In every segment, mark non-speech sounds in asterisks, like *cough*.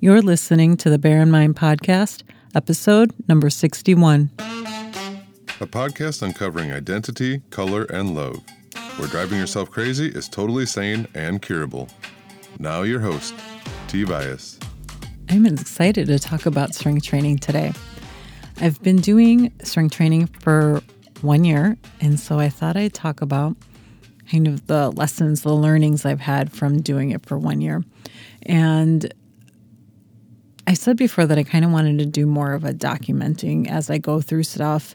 You're listening to the Bear in Mind podcast, episode number 61. A podcast uncovering identity, color, and love, where driving yourself crazy is totally sane and curable. Now, your host, T. Bias. I'm excited to talk about strength training today. I've been doing strength training for one year, and so I thought I'd talk about kind of the lessons, the learnings I've had from doing it for one year. And I said before that I kind of wanted to do more of a documenting as I go through stuff,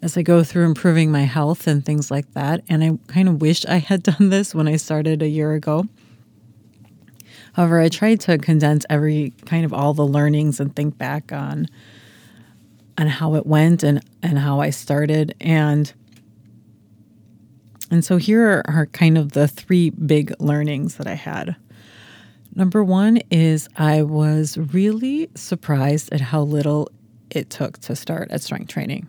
as I go through improving my health and things like that. And I kind of wish I had *laughs* done this when I started a year ago. However, I tried to condense every kind of all the learnings and think back on on how it went and and how I started and and so here are kind of the three big learnings that I had. Number one is I was really surprised at how little it took to start at strength training.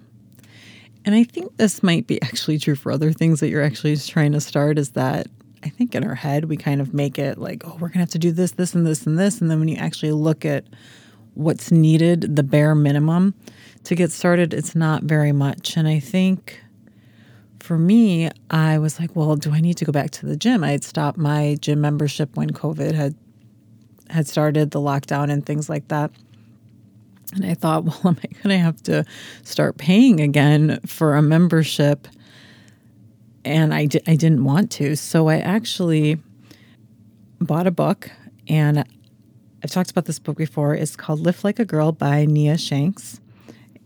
And I think this might be actually true for other things that you're actually trying to start is that I think in our head we kind of make it like, oh, we're going to have to do this, this, and this, and this. And then when you actually look at what's needed, the bare minimum to get started, it's not very much. And I think for me, I was like, well, do I need to go back to the gym? I had stopped my gym membership when COVID had had started the lockdown and things like that. And I thought, *laughs* well, am I going to have to start paying again for a membership? And I, di- I didn't want to. So I actually bought a book, and I've talked about this book before. It's called Lift Like a Girl by Nia Shanks.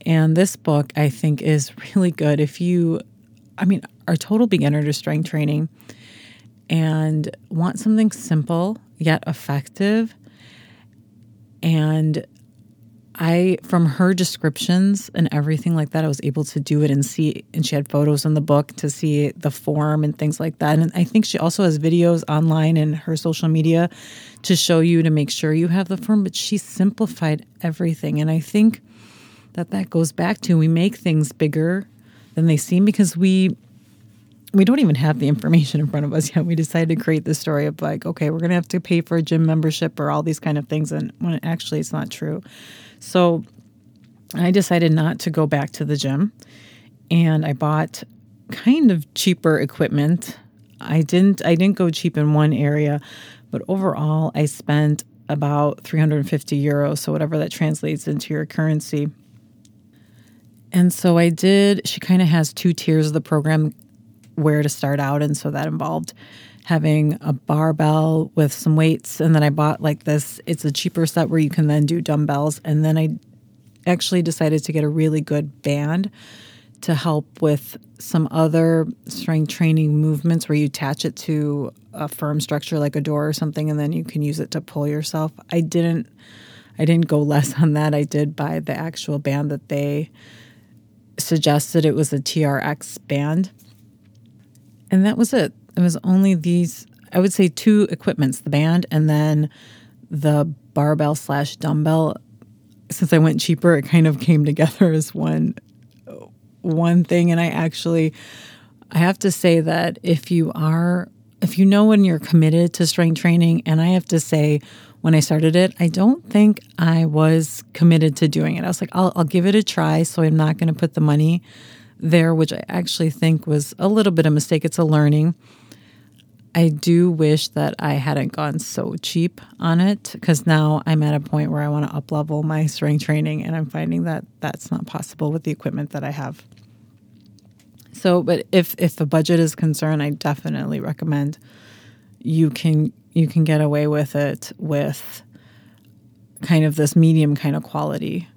And this book, I think, is *laughs* really good if you, I mean, are total beginner to strength training and want something simple yet effective. And I, from her descriptions and everything like that, I was able to do it and see, and she had photos in the book to see the form and things like that. And I think she also has videos online in her social media to show you to make sure you have the form, but she simplified everything. And I think that that goes back to we make things bigger than they seem because we we don't even have the information in front of us yet. We decided to create this story of like, okay, we're going to have to pay for a gym membership or all these kind of things. And when actually it's not true. So I decided not to go back to the gym and I bought kind of cheaper equipment. I didn't I didn't go cheap in one area, but overall I spent about 350 euros, so whatever that translates into your currency. And so I did, she kind of has two tiers of the program where to start out. And so that involved having a barbell with some weights. And then I bought like this, it's a cheaper set where you can then do dumbbells. And then I actually decided to get a really good band to help with some other strength training movements where you attach it to a firm structure like a door or something and then you can use it to pull yourself. I didn't I didn't go *laughs* less on that. I did buy the actual band that they suggested. It was a TRX band. And that was it. It was only these, I would say, two equipments the band and then the barbell slash dumbbell. Since I went cheaper, it kind of came together *laughs* as one one thing and I actually I have to say that if you are if you know when you're committed to strength training and I have to say when I started it, I don't think I was committed to doing it. I was like, I'll, I'll give it a try. So I'm not going to put the money there, which I actually think was a little bit of a mistake. It's a learning. I do wish that I hadn't gone so cheap on it because now I'm at a point where I want to up level my strength training, and I'm finding that that's not possible with the equipment that I have. So, but if if the budget is concerned, I definitely recommend you can you can get away with it with kind of this medium kind of quality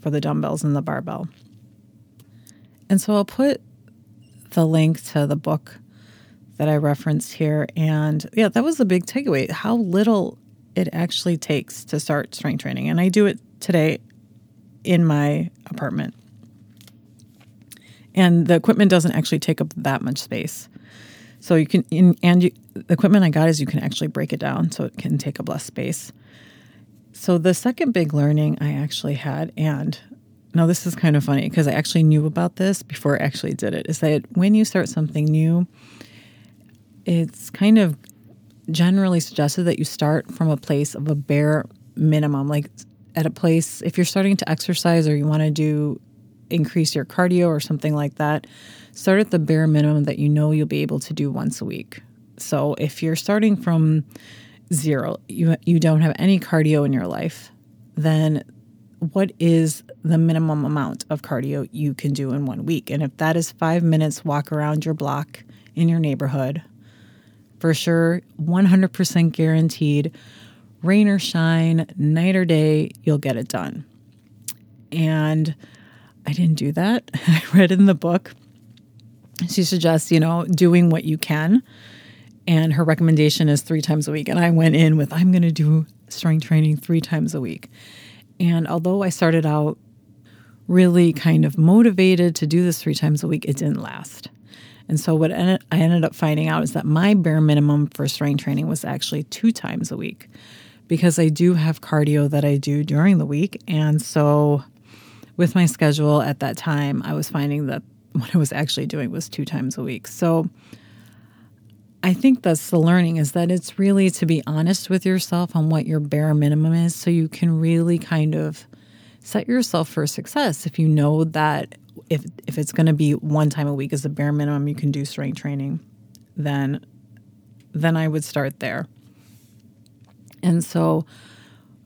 for the dumbbells and the barbell. And so I'll put the link to the book that I referenced here. And yeah, that was the big takeaway how little it actually takes to start strength training. And I do it today in my apartment. And the equipment doesn't actually take up that much space. So you can, in, and you, the equipment I got is you can actually break it down so it can take up less space. So the second big learning I actually had, and now this is kind of funny because I actually knew about this before I actually did it, is that when you start something new, it's kind of generally suggested that you start from a place of a bare minimum. Like at a place, if you're starting to exercise or you want to do increase your cardio or something like that, start at the bare minimum that you know you'll be able to do once a week. So if you're starting from zero, you you don't have any cardio in your life, then what is the minimum amount of cardio you can do in one week? And if that is 5 minutes walk around your block in your neighborhood, for sure, 100% guaranteed, rain or shine, night or day, you'll get it done. And I didn't do that. *laughs* I read in the book, she suggests, you know, doing what you can. And her recommendation is three times a week. And I went in with, I'm going to do strength training three times a week. And although I started out really kind of motivated to do this three times a week, it didn't last. And so what I ended up finding out is that my bare minimum for strength training was actually two times a week because I do have cardio that I do during the week. And so with my schedule at that time, I was finding that *laughs* what I was actually doing was two times a week. So I think that's the learning is that it's really to be honest with yourself on what your bare minimum is so you can really kind of set yourself for success. If you know that if if it's going to be one time a week as the bare minimum you can do strength training, then then I would start there. And so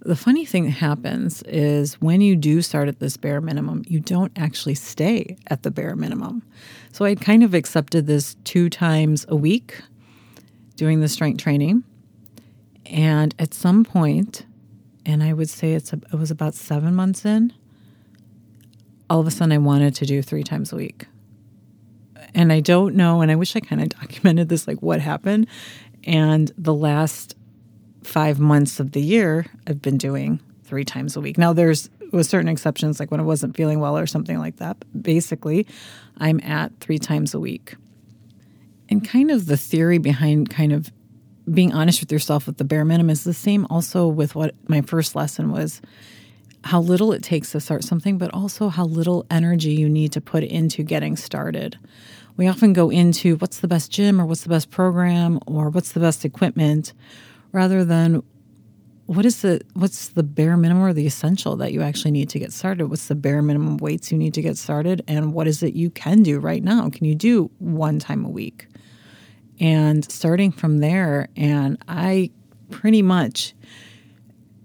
the funny thing that happens is when you do start at this bare minimum, you don't actually stay at the bare minimum. So I kind of accepted this two times a week doing the strength training. And at some point, and I would say it's a, it was about seven months in, all of a sudden I wanted to do three times a week. And I don't know, and I wish I kind of *laughs* documented this, like what happened. And the last five months of the year, I've been doing three times a week. Now, there's with certain exceptions, like when I wasn't feeling well or something like that. But basically, I'm at three times a week and kind of the theory behind kind of being honest with yourself with the bare minimum is the same also with what my first lesson was how little it takes to start something, but also how little energy you need to put into getting started. We often go into what's the best gym or what's the best program or what's the best equipment rather than what is the what's the bare minimum or the essential that you actually need to get started? What's the bare minimum weights you need to get started? And what is it you can do right now? Can you do one time a week and starting from there and i pretty much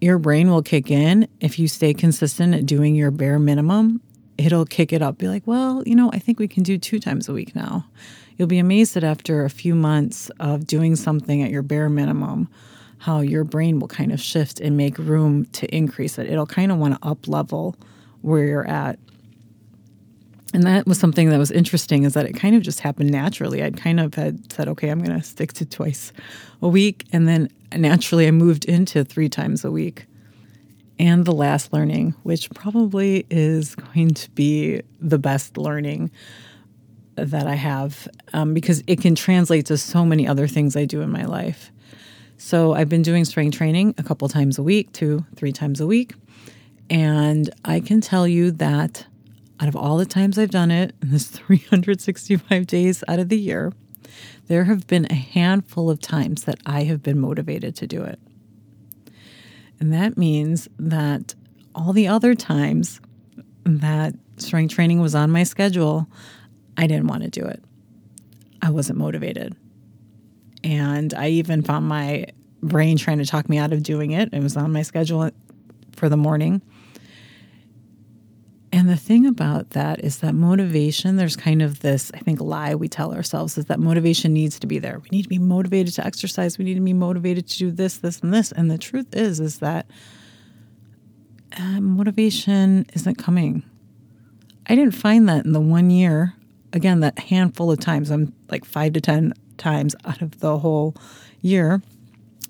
your brain will kick in. If you stay consistent at doing your bare minimum it'll kick it up. Be like well you know i think we can do two times a week now. You'll be amazed that after a few months of doing something at your bare minimum how your brain will kind of shift and make room to increase it. It'll kind of want to up level where you're at and that was something that was interesting is that it kind of just happened naturally. I'd kind of had said, okay, I'm going to stick to twice a week. And then naturally, I moved into three times a week. And the last learning, which probably is going to be the best learning that I have um, because it can translate to so many other things I do in my life. So I've been doing strength training a couple times a week, two, three times a week. And I can tell you that out of all the times I've done it in this *laughs* 365 days out of the year, there have been a handful of times that I have been motivated to do it. And that means that all the other times that strength training was on my schedule, I didn't want to do it. I wasn't motivated. And I even found my brain trying to talk me out of doing it. It was on my schedule for the morning. And the thing about that is that motivation, there's kind of this, I think, lie we tell ourselves is that motivation needs to be there. We need to be motivated to exercise. We need to be motivated to do this, this, and this. And the truth is, is that uh, motivation isn't coming. I didn't find that in the one year, again, that handful of times, I'm like five to 10 times out of the whole year,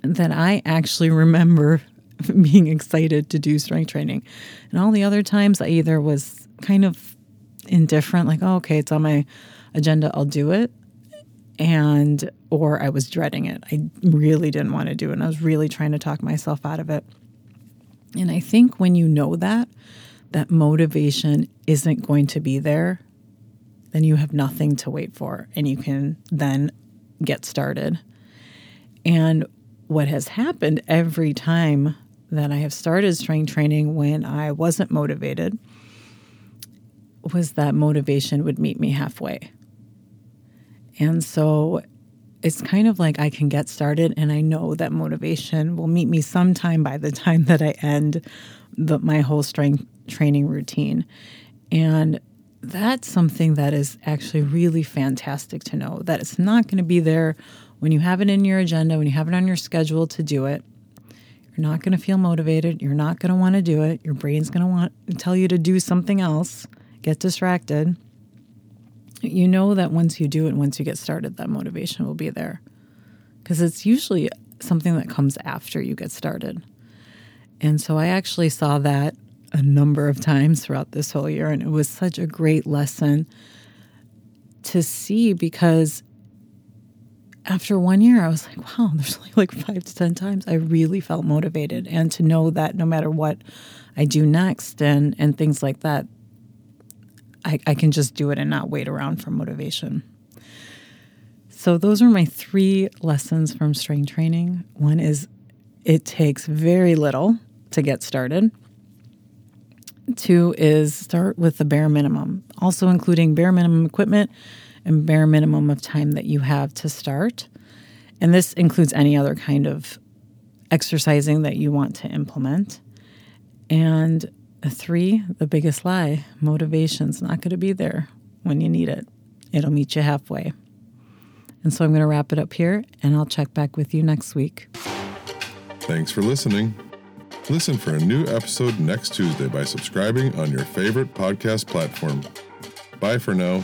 that I actually remember *laughs* being excited to do strength training. And all the other times I either was kind of indifferent, like, oh, okay, it's on my agenda, I'll do it. And, or I was dreading it. I really didn't want to do it. And I was really trying to talk myself out of it. And I think when you know that, that motivation isn't going to be there, then you have nothing to wait for and you can then get started. And what has happened every time that I have started strength training when I wasn't motivated was that motivation would meet me halfway. And so it's kind of like I can get started and I know that motivation will meet me sometime by the time that I end the, my whole strength training routine. And that's something that is actually really fantastic to know that it's not going to be there when you have it in your agenda, when you have it on your schedule to do it. You're not going to feel motivated. You're not going to want to do it. Your brain's going to want to tell you to do something else, get distracted. You know that once you do it, once you get started, that motivation will be there. Because it's usually something that comes after you get started. And so I actually saw that a number of times throughout this whole year. And it was such a great lesson to see because after one year, I was like, wow, *laughs* there's only like five to 10 times I really felt motivated. And to know that no matter what I do next and, and things like that, I, I can just do it and not wait around for motivation. So, those are my three lessons from strength training. One is it takes very little to get started. Two is start with the bare minimum, also including bare minimum equipment and bare minimum of time that you have to start. And this includes any other kind of exercising that you want to implement. And three, the biggest lie motivation's not going to be there when you need it, it'll meet you halfway. And so I'm going to wrap it up here and I'll check back with you next week. Thanks for listening. Listen for a new episode next Tuesday by subscribing on your favorite podcast platform. Bye for now.